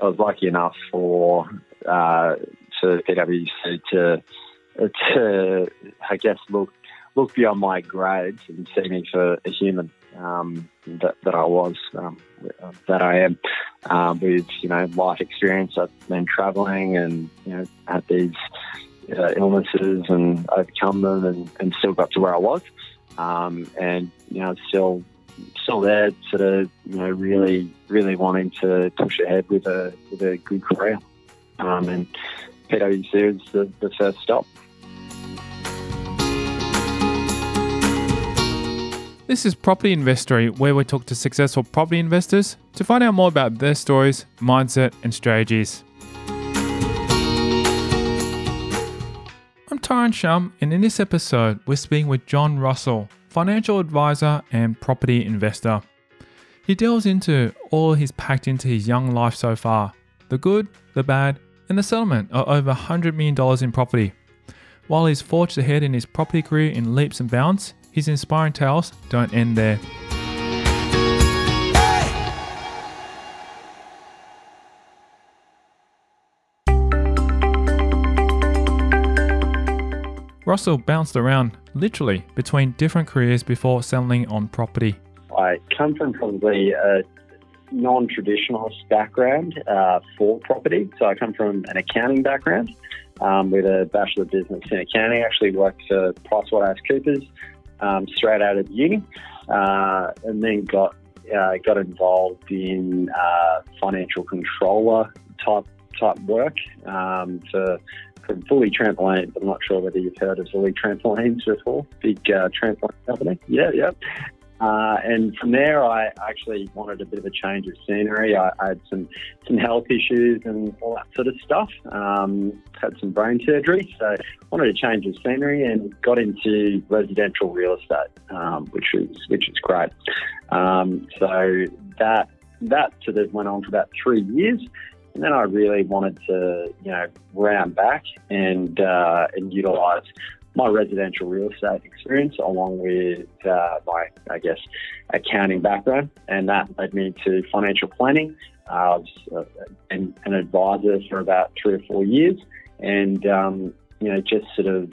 I was lucky enough for uh, for PwC to to I guess look look beyond my grades and see me for a human um, that, that I was, um, that I am, um, with you know life experience. I've been travelling and you know had these uh, illnesses and overcome them, and, and still got to where I was, um, and you know still still there, sort of you know really really wanting to push ahead with a with a good career, um, and PwC is the, the first stop. This is Property Investory, where we talk to successful property investors to find out more about their stories, mindset, and strategies. I'm Tyron Shum, and in this episode, we're speaking with John Russell, financial advisor and property investor. He delves into all he's packed into his young life so far the good, the bad, and the settlement of over $100 million in property. While he's forged ahead in his property career in leaps and bounds, his inspiring tales don't end there. Russell bounced around, literally, between different careers before settling on property. I come from probably a non traditionalist background uh, for property. So I come from an accounting background um, with a Bachelor of Business in Accounting. I actually worked for PricewaterhouseCoopers um, straight out of uni, uh, and then got uh, got involved in uh, financial controller type type work um, for Vuly Trampoline. I'm not sure whether you've heard of Vuly Trampolines before. Big uh, trampoline company. Yeah, yeah. Uh, and from there, I actually wanted a bit of a change of scenery. I, I had some some health issues and all that sort of stuff. Um, had some brain surgery, so wanted a change of scenery and got into residential real estate, um, which is which is great. Um, so that that sort of went on for about three years. And then I really wanted to, you know, round back and uh, and utilise my residential real estate experience along with uh, my, I guess, accounting background. And that led me to financial planning. Uh, I was uh, an, an, advisor for about three or four years. And, um, you know, just sort of,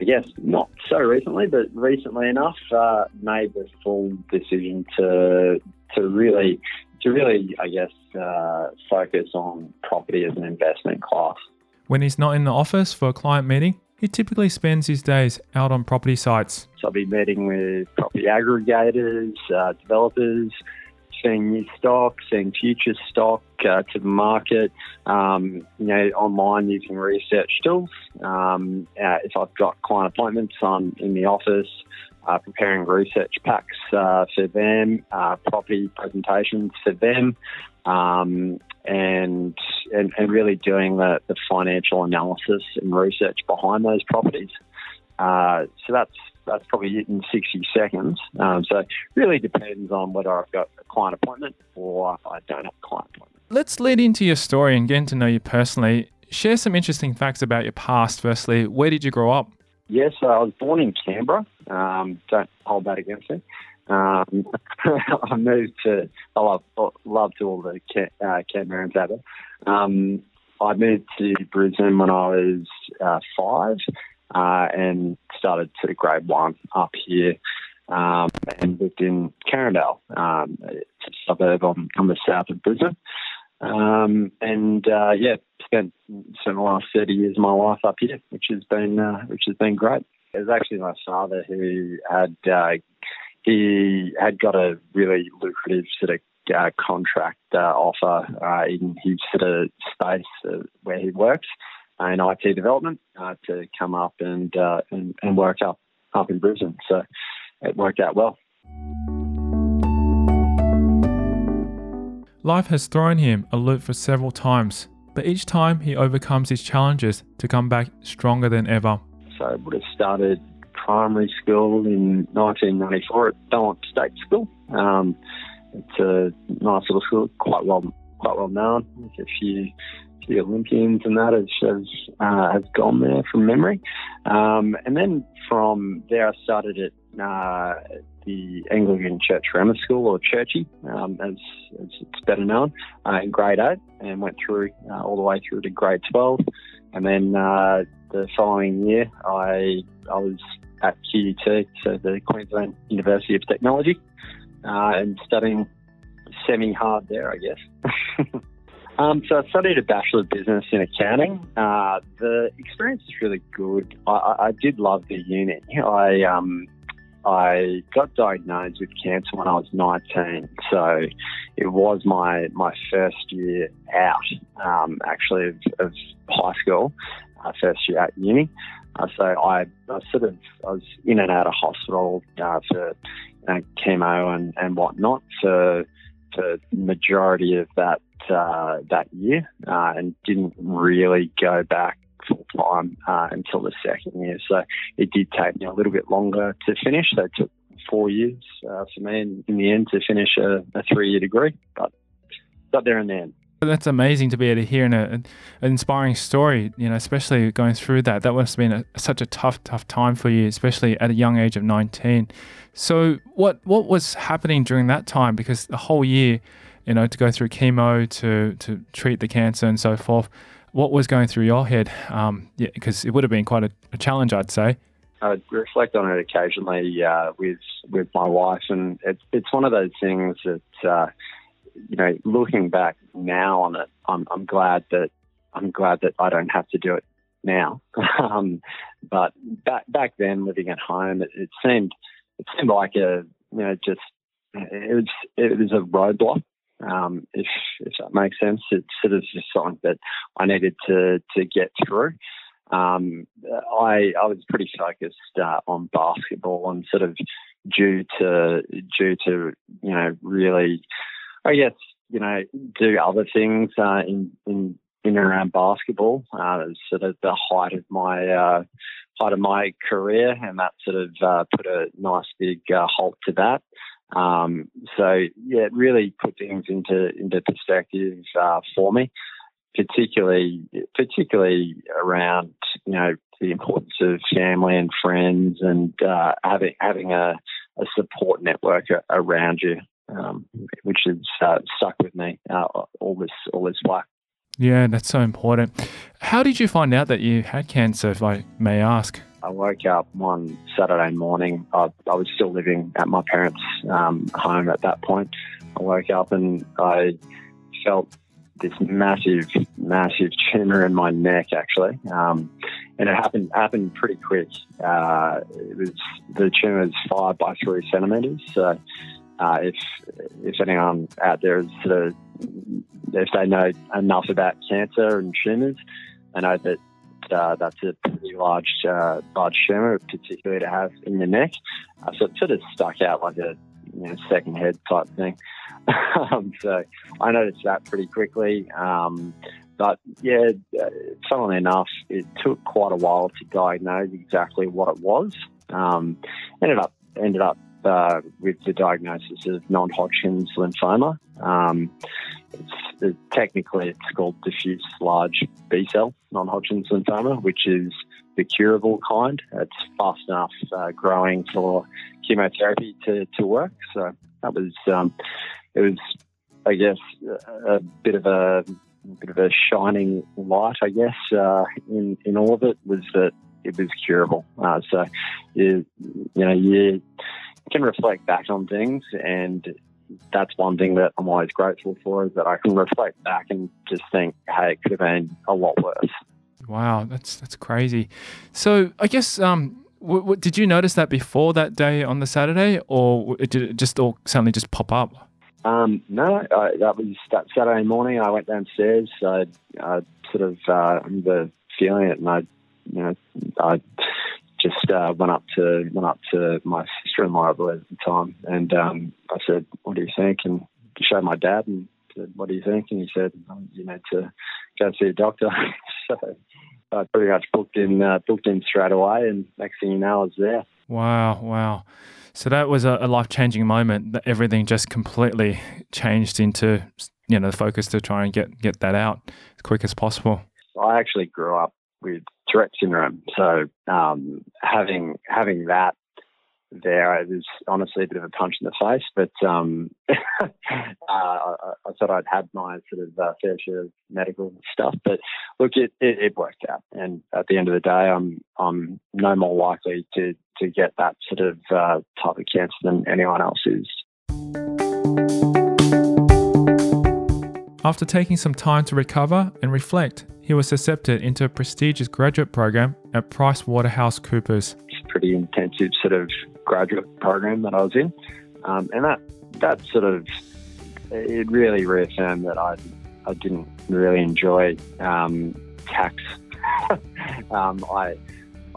I guess, not so recently, but recently enough, uh, made the full decision to, to really, to really, I guess, uh, focus on property as an investment class. When he's not in the office for a client meeting, he typically spends his days out on property sites. So I'll be meeting with property aggregators, uh, developers, seeing new stock, seeing future stock uh, to the market, um, you know, online using research tools. Um, uh, if I've got client appointments, I'm in the office uh, preparing research packs uh, for them, uh, property presentations for them, um, and, and, and really doing the, the financial analysis and research behind those properties. Uh, so that's that's probably it in 60 seconds. Um, so it really depends on whether I've got a client appointment or I don't have a client appointment. Let's lead into your story and get to know you personally. Share some interesting facts about your past. Firstly, where did you grow up? Yes, I was born in Canberra. Um, don't hold that against me. Um, I moved to, I love, love to all the uh, Canberrans out there. Um, I moved to Brisbane when I was uh, five uh, and started to grade one up here um, and lived in Carindale, um, it's a suburb on, on the south of Brisbane. Um, and uh, yeah, spent the last thirty years of my life up here, which has been uh, which has been great. It was actually my father who had uh, he had got a really lucrative sort of uh, contract uh, offer uh, in his sort of space uh, where he works uh, in IT development uh, to come up and, and, and work up up in Brisbane. So it worked out well. Life has thrown him a loop for several times, but each time he overcomes his challenges to come back stronger than ever. So I would have started primary school in 1994 at Belmont State School. Um, it's a nice little school, quite well quite well known. There's a few few Olympians and that has, uh, has gone there from memory. Um, and then from there, I started at uh, the Anglican Church Grammar School, or Churchie, um, as, as, it's better known, uh, in grade 8 and went through uh, all the way through to grade 12. And then uh, the following year, I, I was at QUT, so the Queensland University of Technology, uh, and studying semi hard there, I guess. Um, so I studied a Bachelor of Business in Accounting. Uh, the experience is really good. I, I did love the uni. I um, I got diagnosed with cancer when I was 19, so it was my my first year out, um, actually, of, of, high school, uh, first year at uni. Uh, so I, I, sort of I was in and out of hospital uh, for you know, chemo and, and whatnot for for majority of that uh, that year uh, and didn't really go back full time uh, until the second year. So it did take me a little bit longer to finish. So it took four years uh, for me in, in, the end to finish a, a three year degree, but got there in the end. That's amazing to be able to hear an inspiring story, you know, especially going through that. That must have been a, such a tough, tough time for you, especially at a young age of 19. So, what what was happening during that time? Because the whole year, you know, to go through chemo, to to treat the cancer and so forth, what was going through your head? Um, yeah, because it would have been quite a, a, challenge, I'd say. I reflect on it occasionally uh, with with my wife, and it's it's one of those things that uh, you know, looking back now on it, I'm I'm glad that I'm glad that I don't have to do it now. um, but back back then, living at home, it, it seemed it seemed like a you know just it was it was a roadblock um, if if that makes sense. It's sort of just something that I needed to to get through. Um, I I was pretty focused uh, on basketball and sort of due to due to you know really, I guess you know do other things uh, in in in and around basketball. Uh, sort of the height of my uh, height of my career, and that sort of uh, put a nice big uh, halt to that. Um, so yeah, it really put things into into perspective uh, for me, particularly particularly around you know the importance of family and friends and uh, having having a, a support network around you, um, which has uh, stuck with me uh, all this all this way. Yeah, that's so important. How did you find out that you had cancer, if I may ask? I woke up one Saturday morning. I, I was still living at my parents' um, home at that point. I woke up and I felt this massive, massive tumor in my neck, actually, um, and it happened happened pretty quick. Uh, it was the tumor is five by three centimeters. So, uh, if if anyone out there is if they know enough about cancer and tumors, I know that uh, that's a pretty large, uh, large tumor, particularly to have in your neck. Uh, so it sort of stuck out like a you know, second head type thing. um, so I noticed that pretty quickly. Um, but yeah, uh, funnily enough, it took quite a while to diagnose exactly what it was. Um, ended up ended up uh, with the diagnosis of non-Hodgkin's lymphoma. Um, it's, it, technically, it's called diffuse large B cell non-Hodgkin's lymphoma, which is the curable kind. It's fast enough uh, growing for chemotherapy to, to work. So that was um, it was, I guess, a, a bit of a, a bit of a shining light, I guess, uh, in in all of it was that it was curable. Uh, so you, you know you can reflect back on things and that's one thing that I'm always grateful for is that I can reflect back and just think, hey, it could have been a lot worse. Wow, that's that's crazy. So I guess um, w- w- did you notice that before that day on the Saturday, or did it just all suddenly just pop up? Um, no, I, that was that Saturday morning. I went downstairs. I, I sort of uh, remember feeling it, and I, you know, I just uh, went up to went up to my sister-in-law, I believe, at the time, and um, I said, "What do you think?" And showed my dad and said, "What do you think?" And he said, "You know, to go see a doctor." so I pretty much booked in uh, booked in straight away, and next thing you know, I was there. Wow, wow. So that was a, a life changing moment. That everything just completely changed into you know the focus to try and get get that out as quick as possible. I actually grew up with Tourette syndrome. So um, having having that there. Was honestly a bit of a punch in the face, but um, uh, I, I, thought I'd had my sort of uh, fair share of medical stuff. But look, it, it, it, worked out, and at the end of the day, I'm I'm no more likely to to get that sort of uh, type of cancer than anyone else is. After taking some time to recover and reflect, he was accepted into a prestigious graduate program at Price Waterhouse Coopers. It's a pretty intensive sort of graduate program that I was in, um, and that that sort of it really reaffirmed that I I didn't really enjoy um, tax. um, I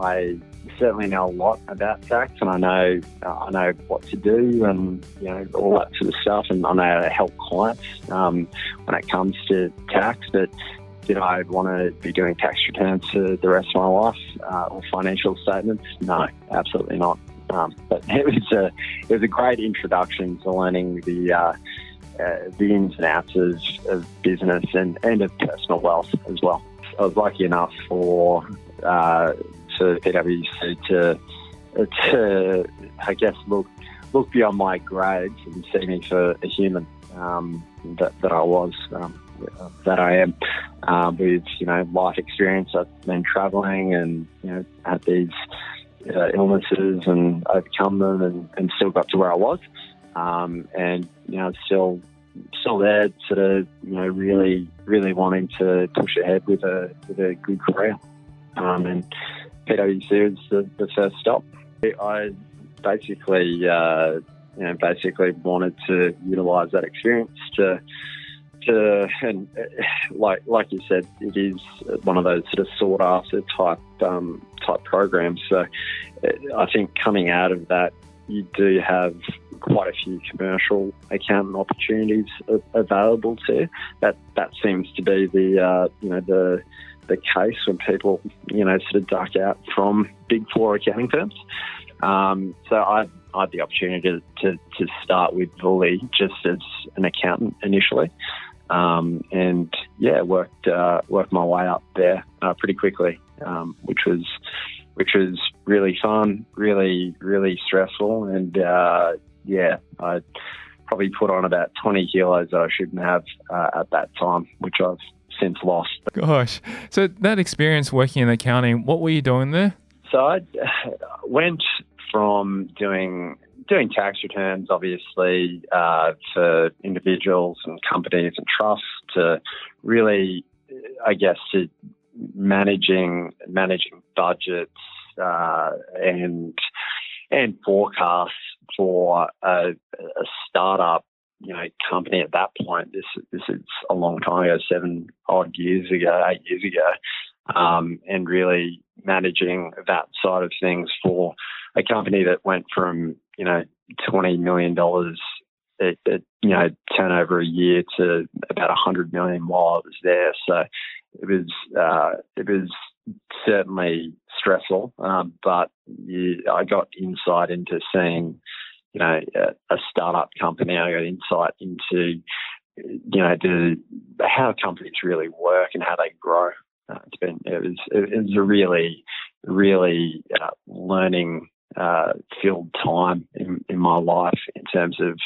I certainly know a lot about tax, and I know uh, I know what to do, and you know all that sort of stuff, and I know how to help clients um, when it comes to tax. But did I want to be doing tax returns for the rest of my life uh, or financial statements? No, absolutely not. Um, but it was a it was a great introduction to learning the uh, uh, the ins and outs of, of business and, and of personal wealth as well. I was lucky enough for uh, for PwC to to I guess look look beyond my grades and see me for a human um, that, that I was. Um, that I am um, with you know life experience. I've been travelling and you know had these uh, illnesses and overcome them and, and, still got to where I was. Um, and you know still still there, sort of you know really really wanting to push ahead with a with a good career. Um, and PwC was the, the first stop. I basically uh, you know basically wanted to utilise that experience to to, and uh, like like you said, it is one of those sort of sought after type um, type programs. So uh, I think coming out of that, you do have quite a few commercial accountant opportunities available to you. That that seems to be the uh, you know the the case when people you know sort of duck out from big four accounting firms. Um, so I, I had the opportunity to, to, start with Vuly just as an accountant initially. Um, and yeah, worked uh, worked my way up there uh, pretty quickly, um, which was which was really fun, really really stressful, and uh, yeah, I probably put on about twenty kilos that I shouldn't have uh, at that time, which I've since lost. Gosh, so that experience working in accounting, what were you doing there? So I went from doing doing tax returns, obviously, uh, for individuals and companies and trusts to really, I guess, to managing managing budgets uh, and and forecasts for a, a, startup, you know, company at that point. This this is a long time ago, seven odd years ago, eight years ago, um, and really managing that side of things for a company that went from you know twenty million dollars you know turnover a year to about a hundred million while I was there. So it was uh, it was certainly stressful, um, but you, I got insight into seeing you know a, a startup company. I got insight into you know the how companies really work and how they grow. Uh, it's been it was it was a really really uh, learning uh, filled time in, in, my life in terms of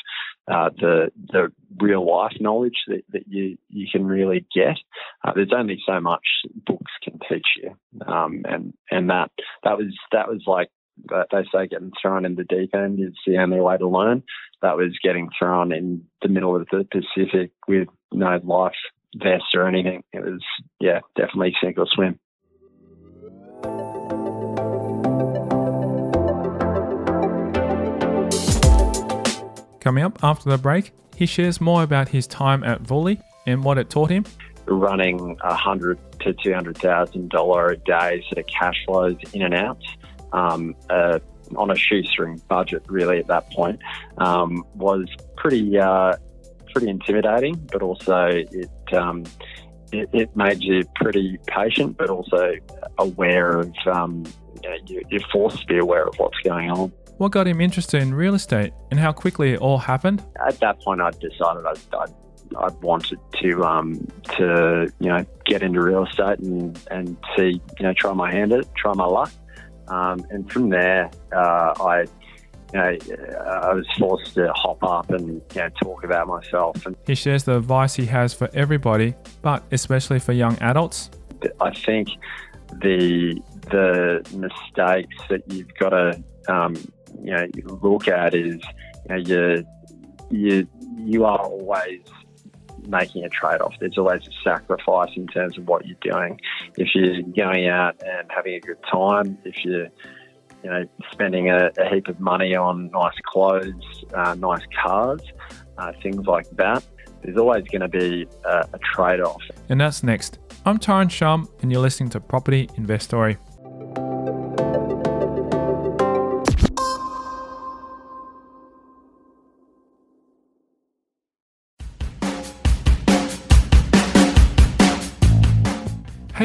uh, the the real life knowledge that, that you you can really get. Uh, there's only so much books can teach you, um, and and that that was that was like they say getting thrown in the deep end is the only way to learn. That was getting thrown in the middle of the Pacific with no life vest or anything. It was yeah, definitely sink or swim. Coming up after the break, he shares more about his time at Vuly and what it taught him. Running a hundred to two hundred thousand dollar a day sort of cash flows in and out um, uh, on a shoestring budget, really at that point, um, was pretty uh, pretty intimidating. But also it, um, it, it made you pretty patient, but also aware of um, you know, you're forced to be aware of what's going on. What got him interested in real estate and how quickly it all happened? At that point, I decided I, I, I wanted to um, to you know get into real estate and, and see you know try my hand at it, try my luck, um, and from there uh, I you know, I was forced to hop up and you know, talk about myself. And He shares the advice he has for everybody, but especially for young adults. I think the the mistakes that you've got to um, you know look at is you know you you you are always making a trade off. There's always a sacrifice in terms of what you're doing. If you're going out and having a good time, if you're you know spending a, a heap of money on nice clothes, uh, nice cars, uh, things like that, there's always going to be a, a trade off. And that's next. I'm Tyron Shum, and you're listening to Property Investory.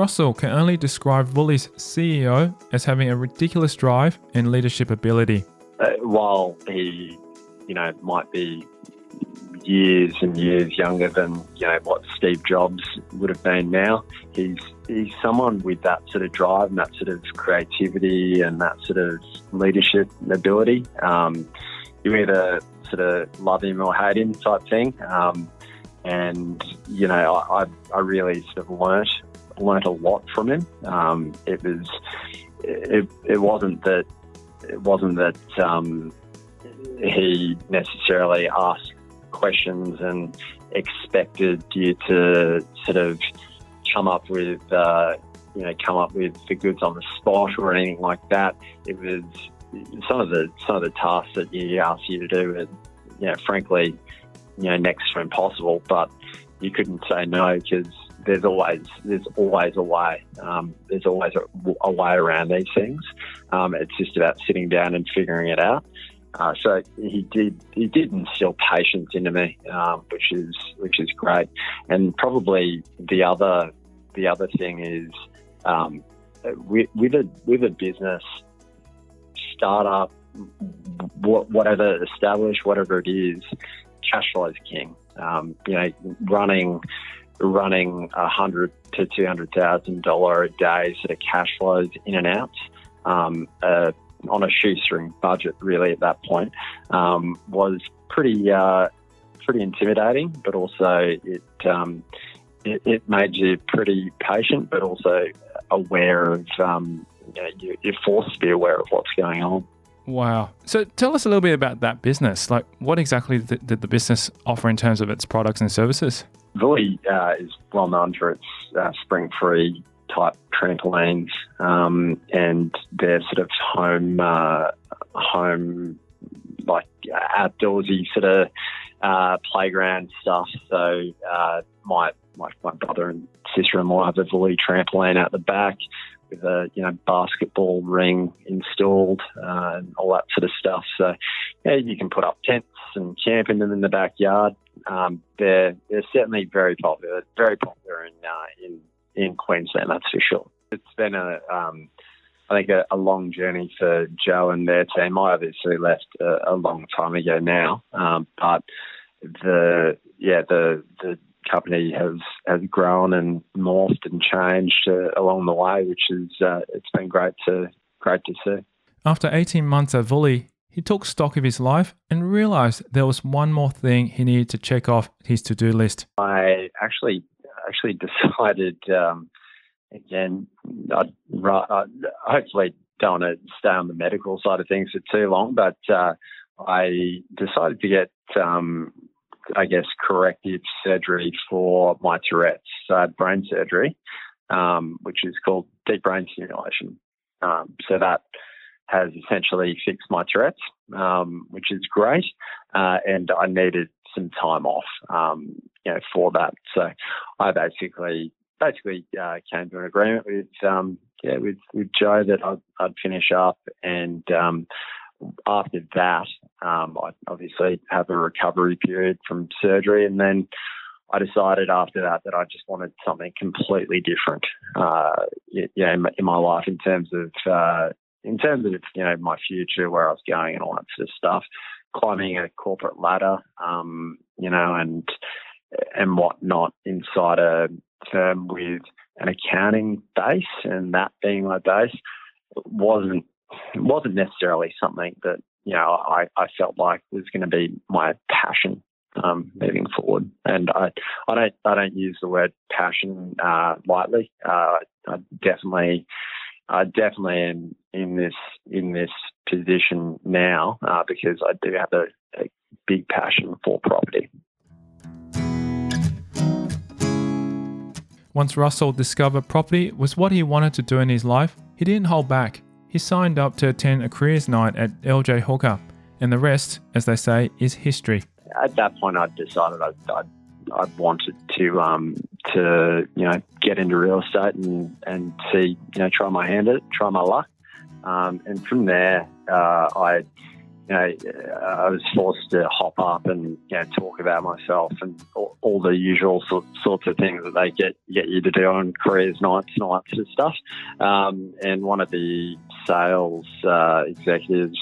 Russell can only describe Vuly's CEO as having a ridiculous drive and leadership ability. Uh, while he, you know, might be years and years younger than you know what Steve Jobs would have been now, he's he's someone with that sort of drive and that sort of creativity and that sort of leadership ability. Um, you either sort of love him or hate him type thing. Um, and you know, I, I really sort of learnt learnt a lot from him. Um, it was it, it wasn't that it wasn't that um, he necessarily asked questions and expected you to sort of come up with uh, you know come up with the goods on the spot or anything like that. It was some of the some of the tasks that he asked you to do, and you know, frankly, you know, next to impossible. But you couldn't say no because there's always there's always a way. Um, there's always a, a, way around these things. Um, it's just about sitting down and figuring it out. Uh, so he did he did instill patience into me, um, which is which is great. And probably the other the other thing is um, with, with a with a business startup, whatever established, whatever it is, cash flow is king. Um, you know, running running a hundred to two hundred thousand dollar a day sort of cash flows in and out um, uh, on a shoestring budget, really at that point, um, was pretty uh, pretty intimidating. But also it, um, it, it made you pretty patient, but also aware of um, you know, you're forced to be aware of what's going on. Wow. So tell us a little bit about that business. Like, what exactly did the business offer in terms of its products and services? Vuly uh, is well known for its uh, spring free type trampolines um, and their sort of home, uh, home, like outdoorsy sort of uh, playground stuff. So uh, my, my, my brother and sister in law have a Vuly trampoline out the back with a you know basketball ring installed uh, and all that sort of stuff. So yeah, you can put up tents and camp in them in the backyard. Um, they're they're certainly very popular, very popular in uh, in in Queensland. That's for sure. It's been a um, I think a, a, long journey for Joe and their team. I obviously left a, a long time ago now, um, but the yeah the the company has has grown and morphed and changed uh, along the way, which is uh, it's been great to great to see. After 18 months at Vuly, he took stock of his life and realized there was one more thing he needed to check off his to-do list. I actually actually decided um, again. I'd, I hopefully don't want to stay on the medical side of things for too long, but uh, I decided to get um, I guess, corrective surgery for my Tourette's. Had brain surgery, um, which is called deep brain stimulation. Um, so that has essentially fixed my Tourette's, um, which is great. Uh, and I needed some time off, um, you know, for that. So I basically basically uh, came to an agreement with um, yeah, with with Joe that I'd, I'd finish up, and um, after that, um, I obviously have a recovery period from surgery, and then I decided after that that I just wanted something completely different, uh, yeah, in, in, my life in terms of uh, in terms of you know my future, where I was going, and all that sort of stuff. Climbing a corporate ladder, um, you know, and and whatnot inside a firm with an accounting base, and that being my base wasn't wasn't necessarily something that you know I, I felt like was going to be my passion um, moving forward. And I I don't I don't use the word passion uh, lightly. Uh, I definitely I definitely am in this in this position now uh, because I do have a, a big passion for property. Once Russell discovered property was what he wanted to do in his life, he didn't hold back. He signed up to attend a careers night at LJ Hooker, and the rest, as they say, is history. At that point, I decided I, I, I wanted to um, to you know get into real estate and and see you know try my hand at it, try my luck, um, and from there uh, I you know, I was forced to hop up and you know talk about myself and all, all the usual so, sorts of things that they get get you to do on careers nights, nights and stuff. Um, and one of the sales uh, executives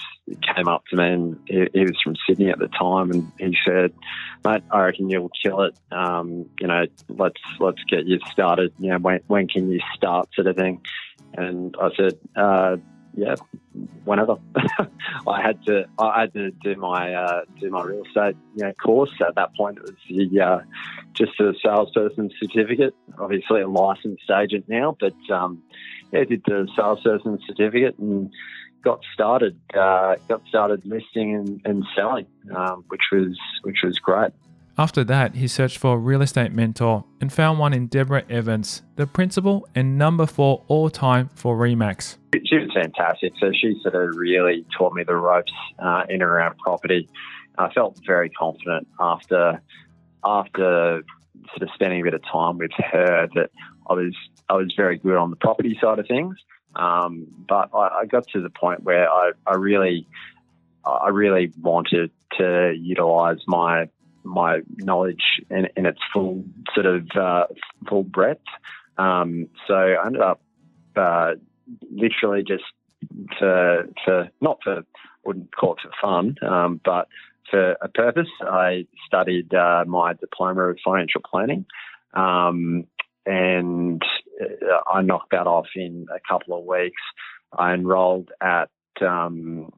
came up to me and he, he, was from Sydney at the time and he said, "Mate, I reckon you'll kill it. Um, you know, let's let's get you started. You know, when when can you start, sort of thing." And I said. Uh, yeah, whenever. I had to I had to do my uh, do my real estate you know, course. At that point, it was the, uh, just a salesperson certificate. Obviously, a licensed agent now, but um, yeah, did the salesperson certificate and got started. Uh, got started listing and, and selling, um, which was which was great. After that, he searched for a real estate mentor and found one in Deborah Evans, the principal and number four all time for Remax. She was fantastic. So she sort of really taught me the ropes uh, in and around property. I felt very confident after after sort of spending a bit of time with her that I was I was very good on the property side of things. Um, but I, I, got to the point where I, I really I really wanted to utilize my my knowledge in, in its full sort of uh, full breadth. Um, so I ended up uh, literally just for for not for wouldn't call it for fun, um, but for a purpose. I studied uh, my diploma of financial planning, um, and uh, I knocked that off in a couple of weeks. I enrolled at um,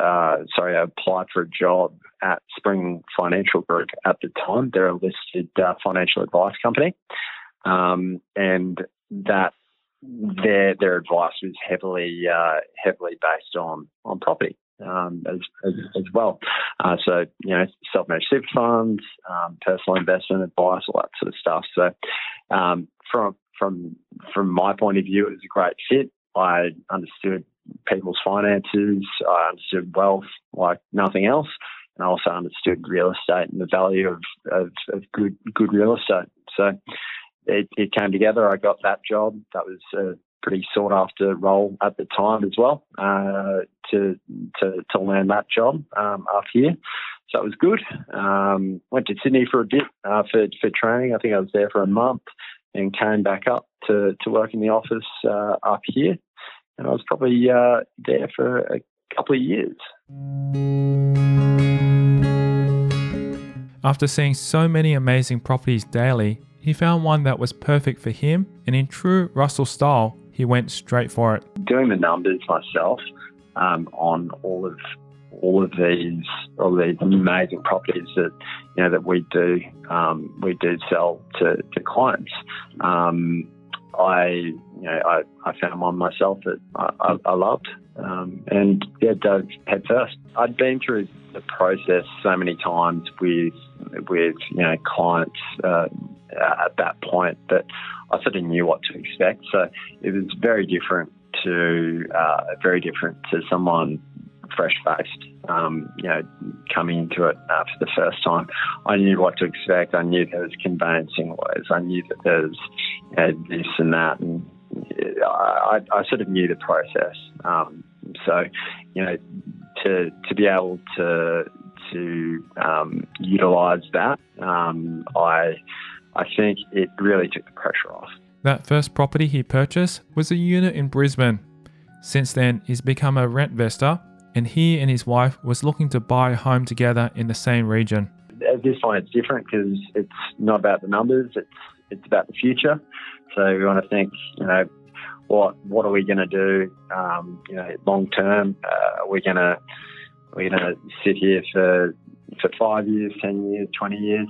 uh, sorry, I applied for a job at Spring Financial Group at the time. They're a listed uh, financial advice company, um, and that their their advice was heavily uh, heavily based on on property. Um, as, as, as, well. Uh, so, you know, self managed super funds, um, personal investment advice, all that sort of stuff. So, um, from, from, from my point of view, it was a great fit. I understood people's finances. I understood wealth like nothing else, and I also understood real estate and the value of, of, of good good real estate. So it, it, came together. I got that job. That was a pretty sought after role at the time as well uh, to, to to land that job um, up here. So it was good. Um, went to Sydney for a bit uh, for for training. I think I was there for a month and came back up to, to work in the office uh, up here and I was probably uh, there for a couple of years. After seeing so many amazing properties daily, he found one that was perfect for him, and in true Russell style, he went straight for it. Doing the numbers myself um, on all of all of these all these amazing properties that you know that we do um, we do sell to, to clients. Um, I, you know, I, I found one myself that I, I, I loved, um, and yeah, dove head first. I'd been through the process so many times with with you know clients uh, at that point that I sort of knew what to expect. So it was very different to uh, very different to someone fresh faced, um, you know, coming into it uh, for the first time. I knew what to expect. I knew there was conveyancing lawyers. I knew that there was you know, this and that. And I, I sort of knew the process. Um, so, you know, to to be able to to um, utilise that, um, I I think it really took the pressure off. That first property he purchased was a unit in Brisbane. Since then, he's become a rentvestor, and he and his wife was looking to buy a home together in the same region. At this point, it's different because it's not about the numbers; it's it's about the future. So we want to think, you know, what what are we going to do, um, you know, long term? Uh, are we going to we're going to sit here for for five years, ten years, twenty years?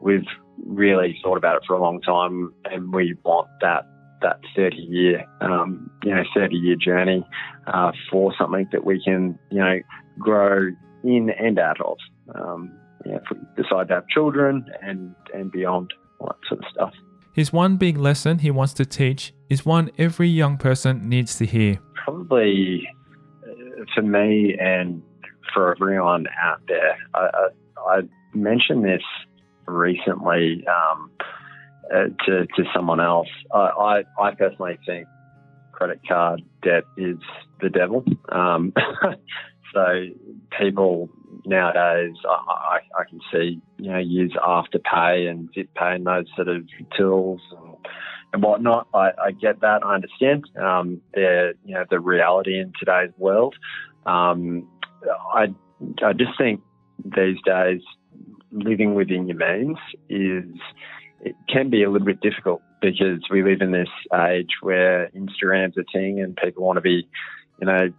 We've really thought about it for a long time, and we want that that 30 year, um, you know, 30 year journey uh, for something that we can, you know, grow in and out of. Um, you know, if we decide to have children and and beyond, all that sort of stuff. His one big lesson he wants to teach is one every young person needs to hear. Probably uh, for me and for everyone out there, I, I, I mentioned this recently um, uh, to, to someone else. I, I, I, personally think credit card debt is the devil. Um, so people nowadays, I, I, can see, you know, use Afterpay and ZipPay and those sort of tools and, and whatnot. I, I get that. I understand. Um, they're, you know, the reality in today's world. Um, I, I just think these days living within your means is it can be a little bit difficult because we live in this age where Instagram's a thing and people want to be you know,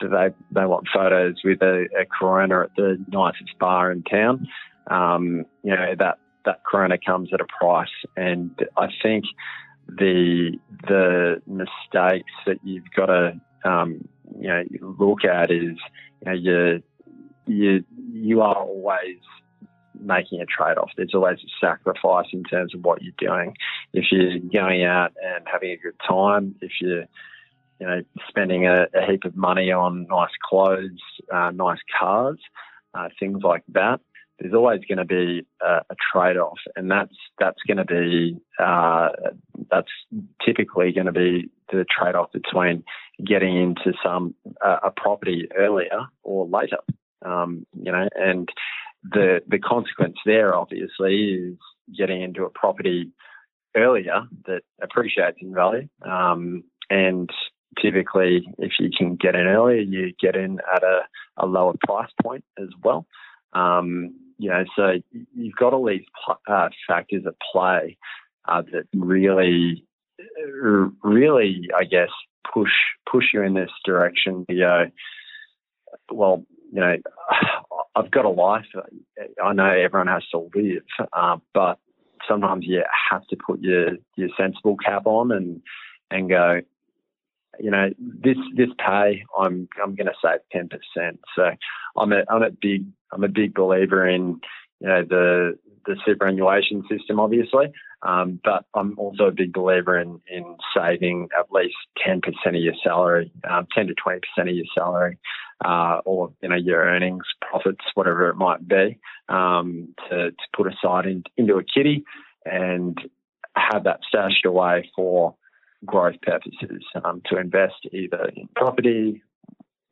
they they want photos with a, a Corona at the nicest bar in town. Um, you know that that Corona comes at a price, and I think the the mistakes that you've got to um, you know look at is you know you you you are always making a trade off. There's always a sacrifice in terms of what you're doing. If you're going out and having a good time, if you're you know, spending a, a heap of money on nice clothes, uh, nice cars, uh, things like that. There's always going to be a, a trade-off, and that's that's going to be uh, that's typically going to be the trade-off between getting into some uh, a property earlier or later. Um, you know, and the the consequence there obviously is getting into a property earlier that appreciates in value um, and typically, if you can get in earlier, you get in at a, a lower price point as well. Um, you know, so you've got all these uh, factors at play uh, that really, really, I guess, push push you in this direction to go. Well, you know, I've got a life. I know everyone has to live, uh, but sometimes you have to put your your sensible cap on and and go you know, this this pay, I'm I'm going to save ten percent. So I'm a I'm a big I'm a big believer in you know the the superannuation system, obviously, um, but I'm also a big believer in in saving at least ten percent of your salary, um, ten to twenty percent of your salary, uh, or you know your earnings, profits, whatever it might be, um, to to put aside in, into a kitty and have that stashed away for growth purposes um, to invest either in property,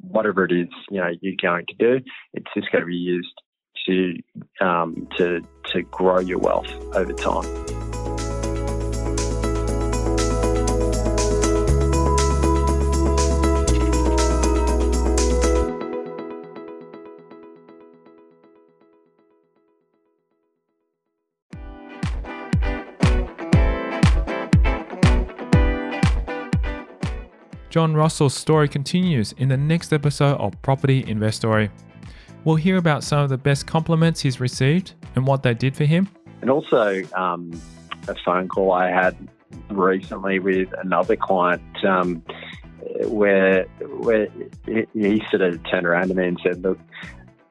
whatever it is you know you're going to do. It's just going to be used to um, to to grow your wealth over time. John Russell's story continues in the next episode of Property Investory. We'll hear about some of the best compliments he's received and what they did for him. And also um, a phone call I had recently with another client um, where where he sort of turned around to me and said, "Look,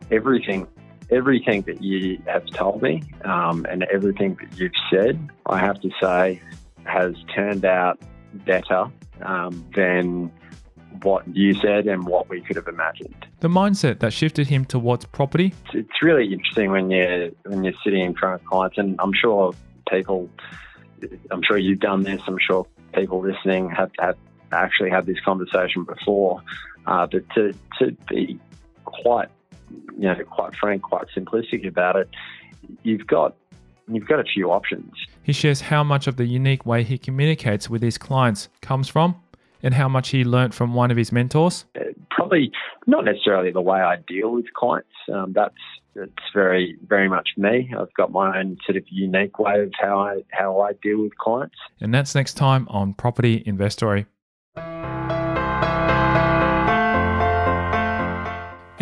everything." Everything that you have told me um, and everything that you've said, I have to say, has turned out better um, than what you said and what we could have imagined. The mindset that shifted him towards property. It's really interesting when you're when you're sitting in front of clients, and I'm sure people, I'm sure you've done this. I'm sure people listening have, have actually had this conversation before, uh, but to, to be quite, you know, quite frank, quite simplistic about it, you've got you've got a few options. He shares how much of the unique way he communicates with his clients comes from and how much he learnt from one of his mentors. Uh, probably not necessarily the way I deal with clients. Um, that's it's very very much me. I've got my own sort of unique way of how I how I deal with clients. And that's next time on Property Investory.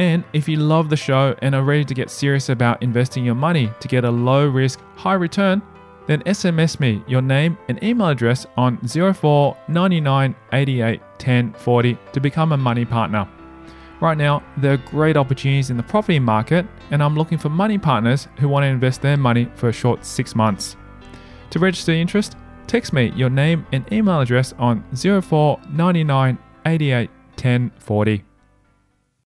And if you love the show and are ready to get serious about investing your money to get a low risk, high return, then SMS me your name and email address on 04 99 88 10 40 to become a money partner. Right now, there are great opportunities in the property market, and I'm looking for money partners who want to invest their money for a short six months. To register interest, text me your name and email address on 04 99 88 10 40.